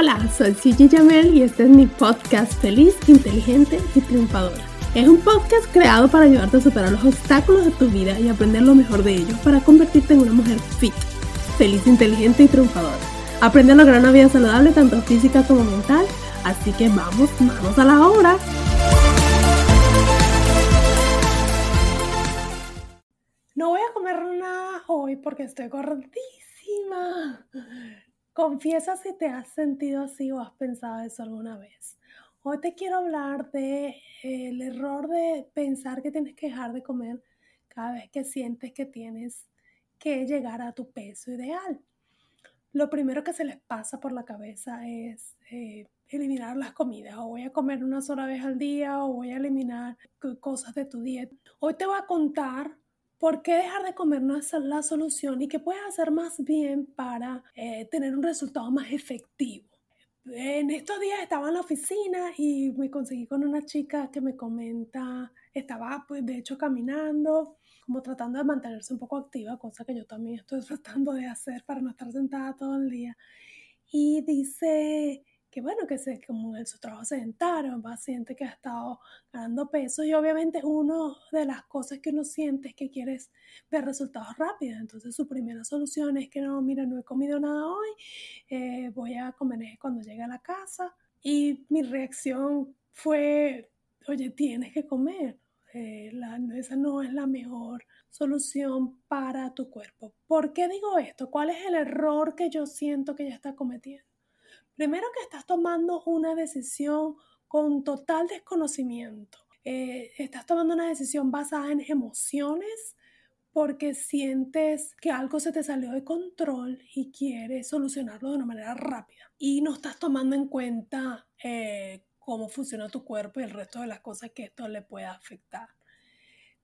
Hola, soy Gigi Jamel y este es mi podcast Feliz, Inteligente y Triunfadora. Es un podcast creado para ayudarte a superar los obstáculos de tu vida y aprender lo mejor de ellos para convertirte en una mujer fit, feliz, inteligente y triunfadora. Aprende a lograr una vida saludable tanto física como mental, así que vamos, vamos a la obra. No voy a comer nada hoy porque estoy gordísima. Confiesa si te has sentido así o has pensado eso alguna vez. Hoy te quiero hablar de el error de pensar que tienes que dejar de comer cada vez que sientes que tienes que llegar a tu peso ideal. Lo primero que se les pasa por la cabeza es eh, eliminar las comidas. O voy a comer una sola vez al día o voy a eliminar cosas de tu dieta. Hoy te voy a contar ¿Por qué dejar de comer no es la solución y qué puedes hacer más bien para eh, tener un resultado más efectivo? En estos días estaba en la oficina y me conseguí con una chica que me comenta, estaba pues de hecho caminando, como tratando de mantenerse un poco activa, cosa que yo también estoy tratando de hacer para no estar sentada todo el día. Y dice, que bueno, que se, como en su trabajo sedentario, un paciente que ha estado ganando peso y obviamente una de las cosas que uno siente es que quieres ver resultados rápidos. Entonces su primera solución es que no, mira, no he comido nada hoy, eh, voy a comer cuando llegue a la casa. Y mi reacción fue, oye, tienes que comer. Eh, esa no es la mejor solución para tu cuerpo. ¿Por qué digo esto? ¿Cuál es el error que yo siento que ya está cometiendo? Primero que estás tomando una decisión con total desconocimiento. Eh, estás tomando una decisión basada en emociones porque sientes que algo se te salió de control y quieres solucionarlo de una manera rápida. Y no estás tomando en cuenta eh, cómo funciona tu cuerpo y el resto de las cosas que esto le pueda afectar.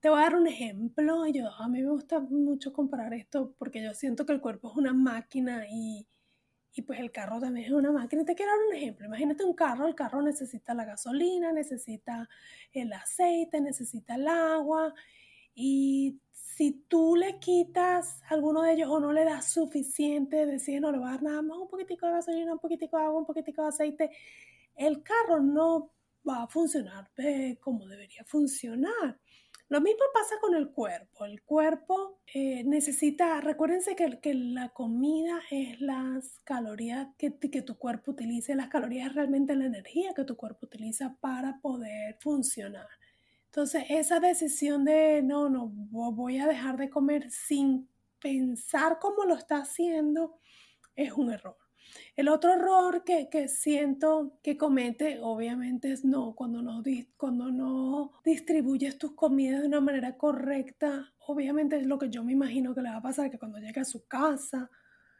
Te voy a dar un ejemplo. Yo, a mí me gusta mucho comparar esto porque yo siento que el cuerpo es una máquina y, y pues el carro también es una máquina. Te quiero dar un ejemplo. Imagínate un carro, el carro necesita la gasolina, necesita el aceite, necesita el agua. Y si tú le quitas alguno de ellos o no le das suficiente, decides no le vas a dar nada más, un poquitico de gasolina, un poquitico de agua, un poquitico de aceite, el carro no va a funcionar como debería funcionar. Lo mismo pasa con el cuerpo. El cuerpo eh, necesita, recuérdense que, que, la comida es las calorías que, que tu cuerpo utiliza, las calorías es realmente la energía que tu cuerpo utiliza para poder funcionar. Entonces, esa decisión de no, no, voy a dejar de comer sin pensar cómo lo está haciendo es un error. El otro error que, que, siento que comete, obviamente, es no, cuando no, cuando distribuyes tus comidas de una manera correcta, obviamente es lo que yo me imagino que le va a pasar, que cuando llegue a su casa,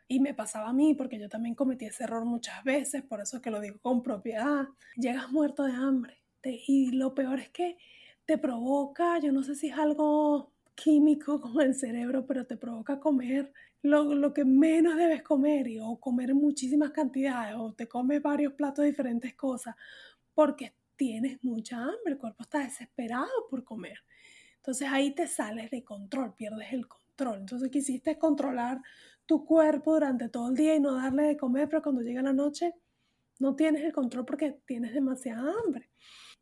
y me pasaba a mí, porque yo también cometí ese error muchas veces, por eso es que lo digo con propiedad, llegas muerto de hambre. y lo peor es que te provoca, yo no sé si es algo químico con el cerebro, pero te provoca comer lo, que menos debes comer y, o comer muchísimas cantidades o te comes varios platos de diferentes cosas porque tienes mucha hambre, el cuerpo está desesperado por comer. Entonces ahí te sales de control, pierdes el control. Entonces quisiste controlar tu cuerpo durante todo el día y no darle de comer, pero cuando llega la noche no tienes el control porque tienes demasiada hambre.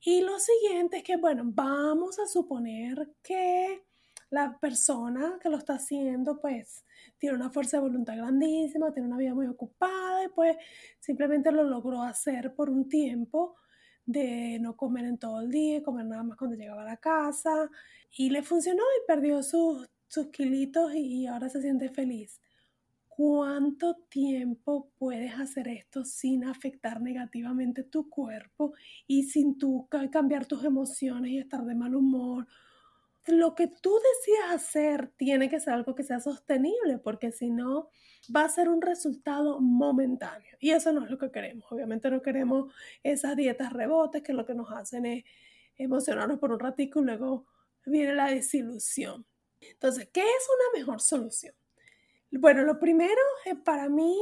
Y lo siguiente es que, bueno, vamos a suponer que la persona que lo está haciendo, pues, tiene una fuerza de voluntad grandísima, tiene una vida muy ocupada y pues simplemente lo logró hacer por un tiempo de no comer en todo el día, comer nada más cuando llegaba a la casa y le funcionó y perdió sus, sus kilitos y ahora se siente feliz. ¿Cuánto tiempo puedes hacer esto sin afectar negativamente tu cuerpo y sin tú cambiar tus emociones y estar de mal humor lo que tú decidas hacer tiene que ser algo que sea sostenible, porque si no, va a ser un resultado momentáneo. Y eso no es lo que queremos. Obviamente no queremos esas dietas rebotes que lo que nos hacen es emocionarnos por un ratico y luego viene la desilusión. Entonces, ¿qué es una mejor solución? Bueno, lo primero es para mí,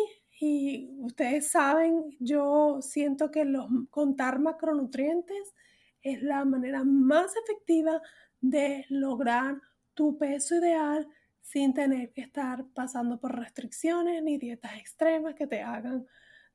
y ustedes saben, yo siento que contar macronutrientes es la manera más efectiva de lograr tu peso ideal sin tener que estar pasando por restricciones ni dietas extremas que te hagan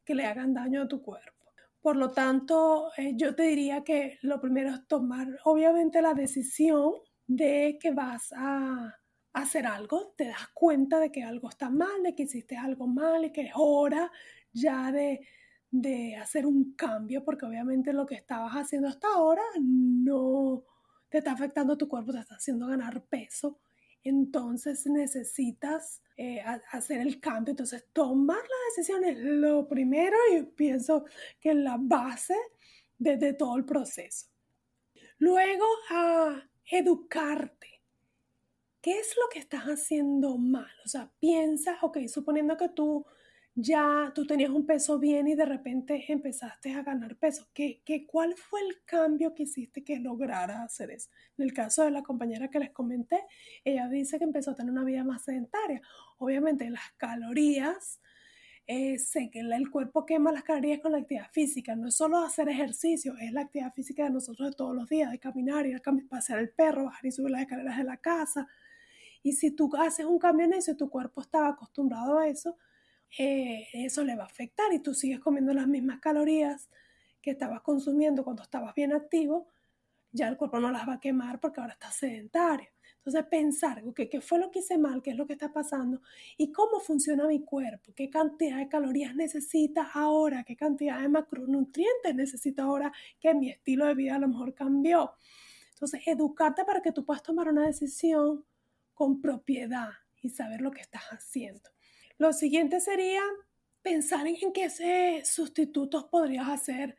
que le hagan daño a tu cuerpo. Por lo tanto, eh, yo te diría que lo primero es tomar obviamente la decisión de que vas a hacer algo, te das cuenta de que algo está mal, de que hiciste algo mal y que es hora ya de, de hacer un cambio, porque obviamente lo que estabas haciendo hasta ahora no te está afectando tu cuerpo, te está haciendo ganar peso. Entonces necesitas eh, hacer el cambio. Entonces tomar la decisión es lo primero y pienso que es la base de, todo el proceso. Luego a educarte. ¿Qué es lo que estás haciendo mal? O sea, piensa, ok, suponiendo que tú ya tú tenías un peso bien y de repente empezaste a ganar peso. ¿Qué, qué, cuál fue el cambio que hiciste que lograra hacer eso? En el caso de la compañera que les comenté, ella dice que empezó a tener una vida más sedentaria. Obviamente las calorías, eh, que el cuerpo quema las calorías con la actividad física. No es solo hacer ejercicio, es la actividad física de nosotros de todos los días, de caminar, ir a pasear el perro, bajar y subir las escaleras de la casa. Y si tú haces un cambio en eso, tu cuerpo estaba acostumbrado a eso, eh, eso le va a afectar y tú sigues comiendo las mismas calorías que estabas consumiendo cuando estabas bien activo, ya el cuerpo no las va a quemar porque ahora estás sedentario. Entonces pensar, ¿qué fue lo que hice mal? ¿Qué es lo que está pasando? ¿Y cómo funciona mi cuerpo? ¿Qué cantidad de calorías necesita ahora? ¿Qué cantidad de macronutrientes necesita ahora que mi estilo de vida a lo mejor cambió? Entonces, educarte para que tú puedas tomar una decisión con propiedad y saber lo que estás haciendo. Lo siguiente sería pensar en qué sustitutos podrías hacer,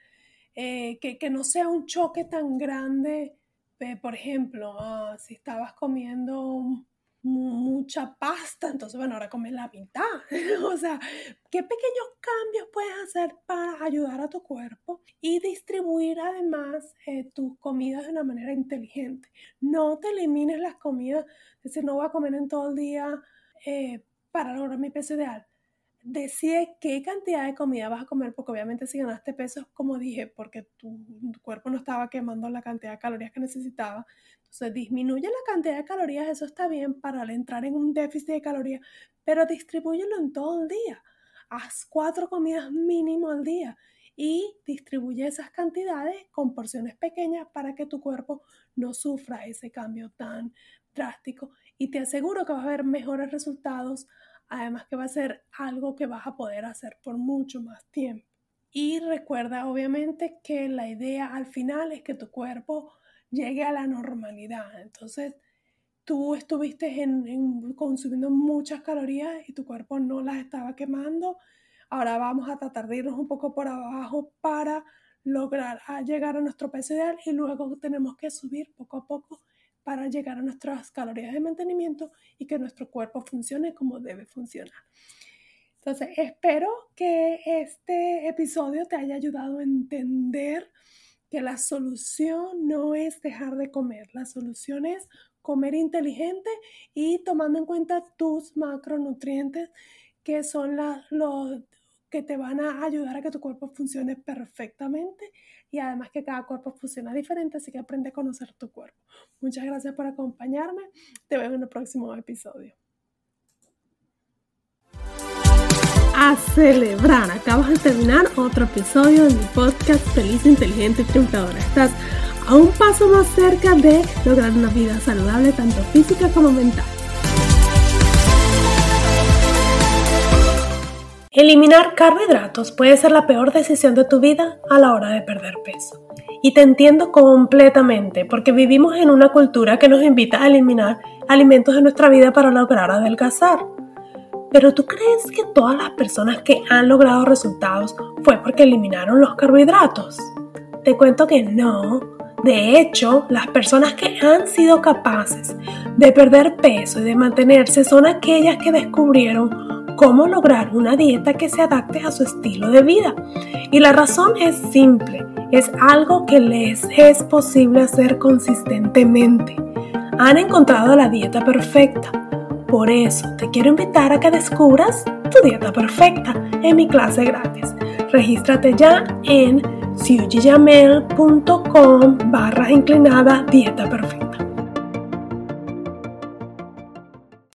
eh, que, no sea un choque tan grande. Eh, por ejemplo, ah, si estabas comiendo mucha pasta, entonces, bueno, ahora comes la mitad. o sea, ¿qué pequeños cambios puedes hacer para ayudar a tu cuerpo y distribuir además eh, tus comidas de una manera inteligente? No te elimines las comidas, es decir, no voy a comer en todo el día para lograr mi peso ideal, decide qué cantidad de comida vas a comer, porque obviamente si ganaste peso, como dije, porque tu, cuerpo no estaba quemando la cantidad de calorías que necesitaba, entonces disminuye la cantidad de calorías, eso está bien para entrar en un déficit de calorías, pero distribúyelo en todo el día. Haz cuatro comidas mínimo al día y distribuye esas cantidades con porciones pequeñas para que tu cuerpo no sufra ese cambio tan drástico. Y te aseguro que vas a ver mejores resultados, además que va a ser algo que vas a poder hacer por mucho más tiempo. Y recuerda obviamente que la idea al final es que tu cuerpo llegue a la normalidad. Entonces, tú estuviste en, consumiendo muchas calorías y tu cuerpo no las estaba quemando. Ahora vamos a tratar de irnos un poco por abajo para lograr llegar a nuestro peso ideal y luego tenemos que subir poco a poco para llegar a nuestras calorías de mantenimiento y que nuestro cuerpo funcione como debe funcionar. Entonces, espero que este episodio te haya ayudado a entender que la solución no es dejar de comer, la solución es comer inteligente y tomando en cuenta tus macronutrientes que son los que te van a ayudar a que tu cuerpo funcione perfectamente y además que cada cuerpo funciona diferente, así que aprende a conocer tu cuerpo. Muchas gracias por acompañarme. Te veo en el próximo episodio. A celebrar, acabas de terminar otro episodio de mi podcast Feliz, Inteligente y Triunfadora. Estás a un paso más cerca de lograr una vida saludable, tanto física como mental. Eliminar carbohidratos puede ser la peor decisión de tu vida a la hora de perder peso. Y te entiendo completamente porque vivimos en una cultura que nos invita a eliminar alimentos de nuestra vida para lograr adelgazar. Pero ¿tú crees que todas las personas que han logrado resultados fue porque eliminaron los carbohidratos? Te cuento que no. De hecho, las personas que han sido capaces de perder peso y de mantenerse son aquellas que descubrieron cómo lograr una dieta que se adapte a su estilo de vida. Y la razón es simple, es algo que les es posible hacer consistentemente. Han encontrado la dieta perfecta. Por eso te quiero invitar a que descubras tu dieta perfecta en mi clase gratis. Regístrate ya en siujiyamel.com barra inclinada dieta perfecta.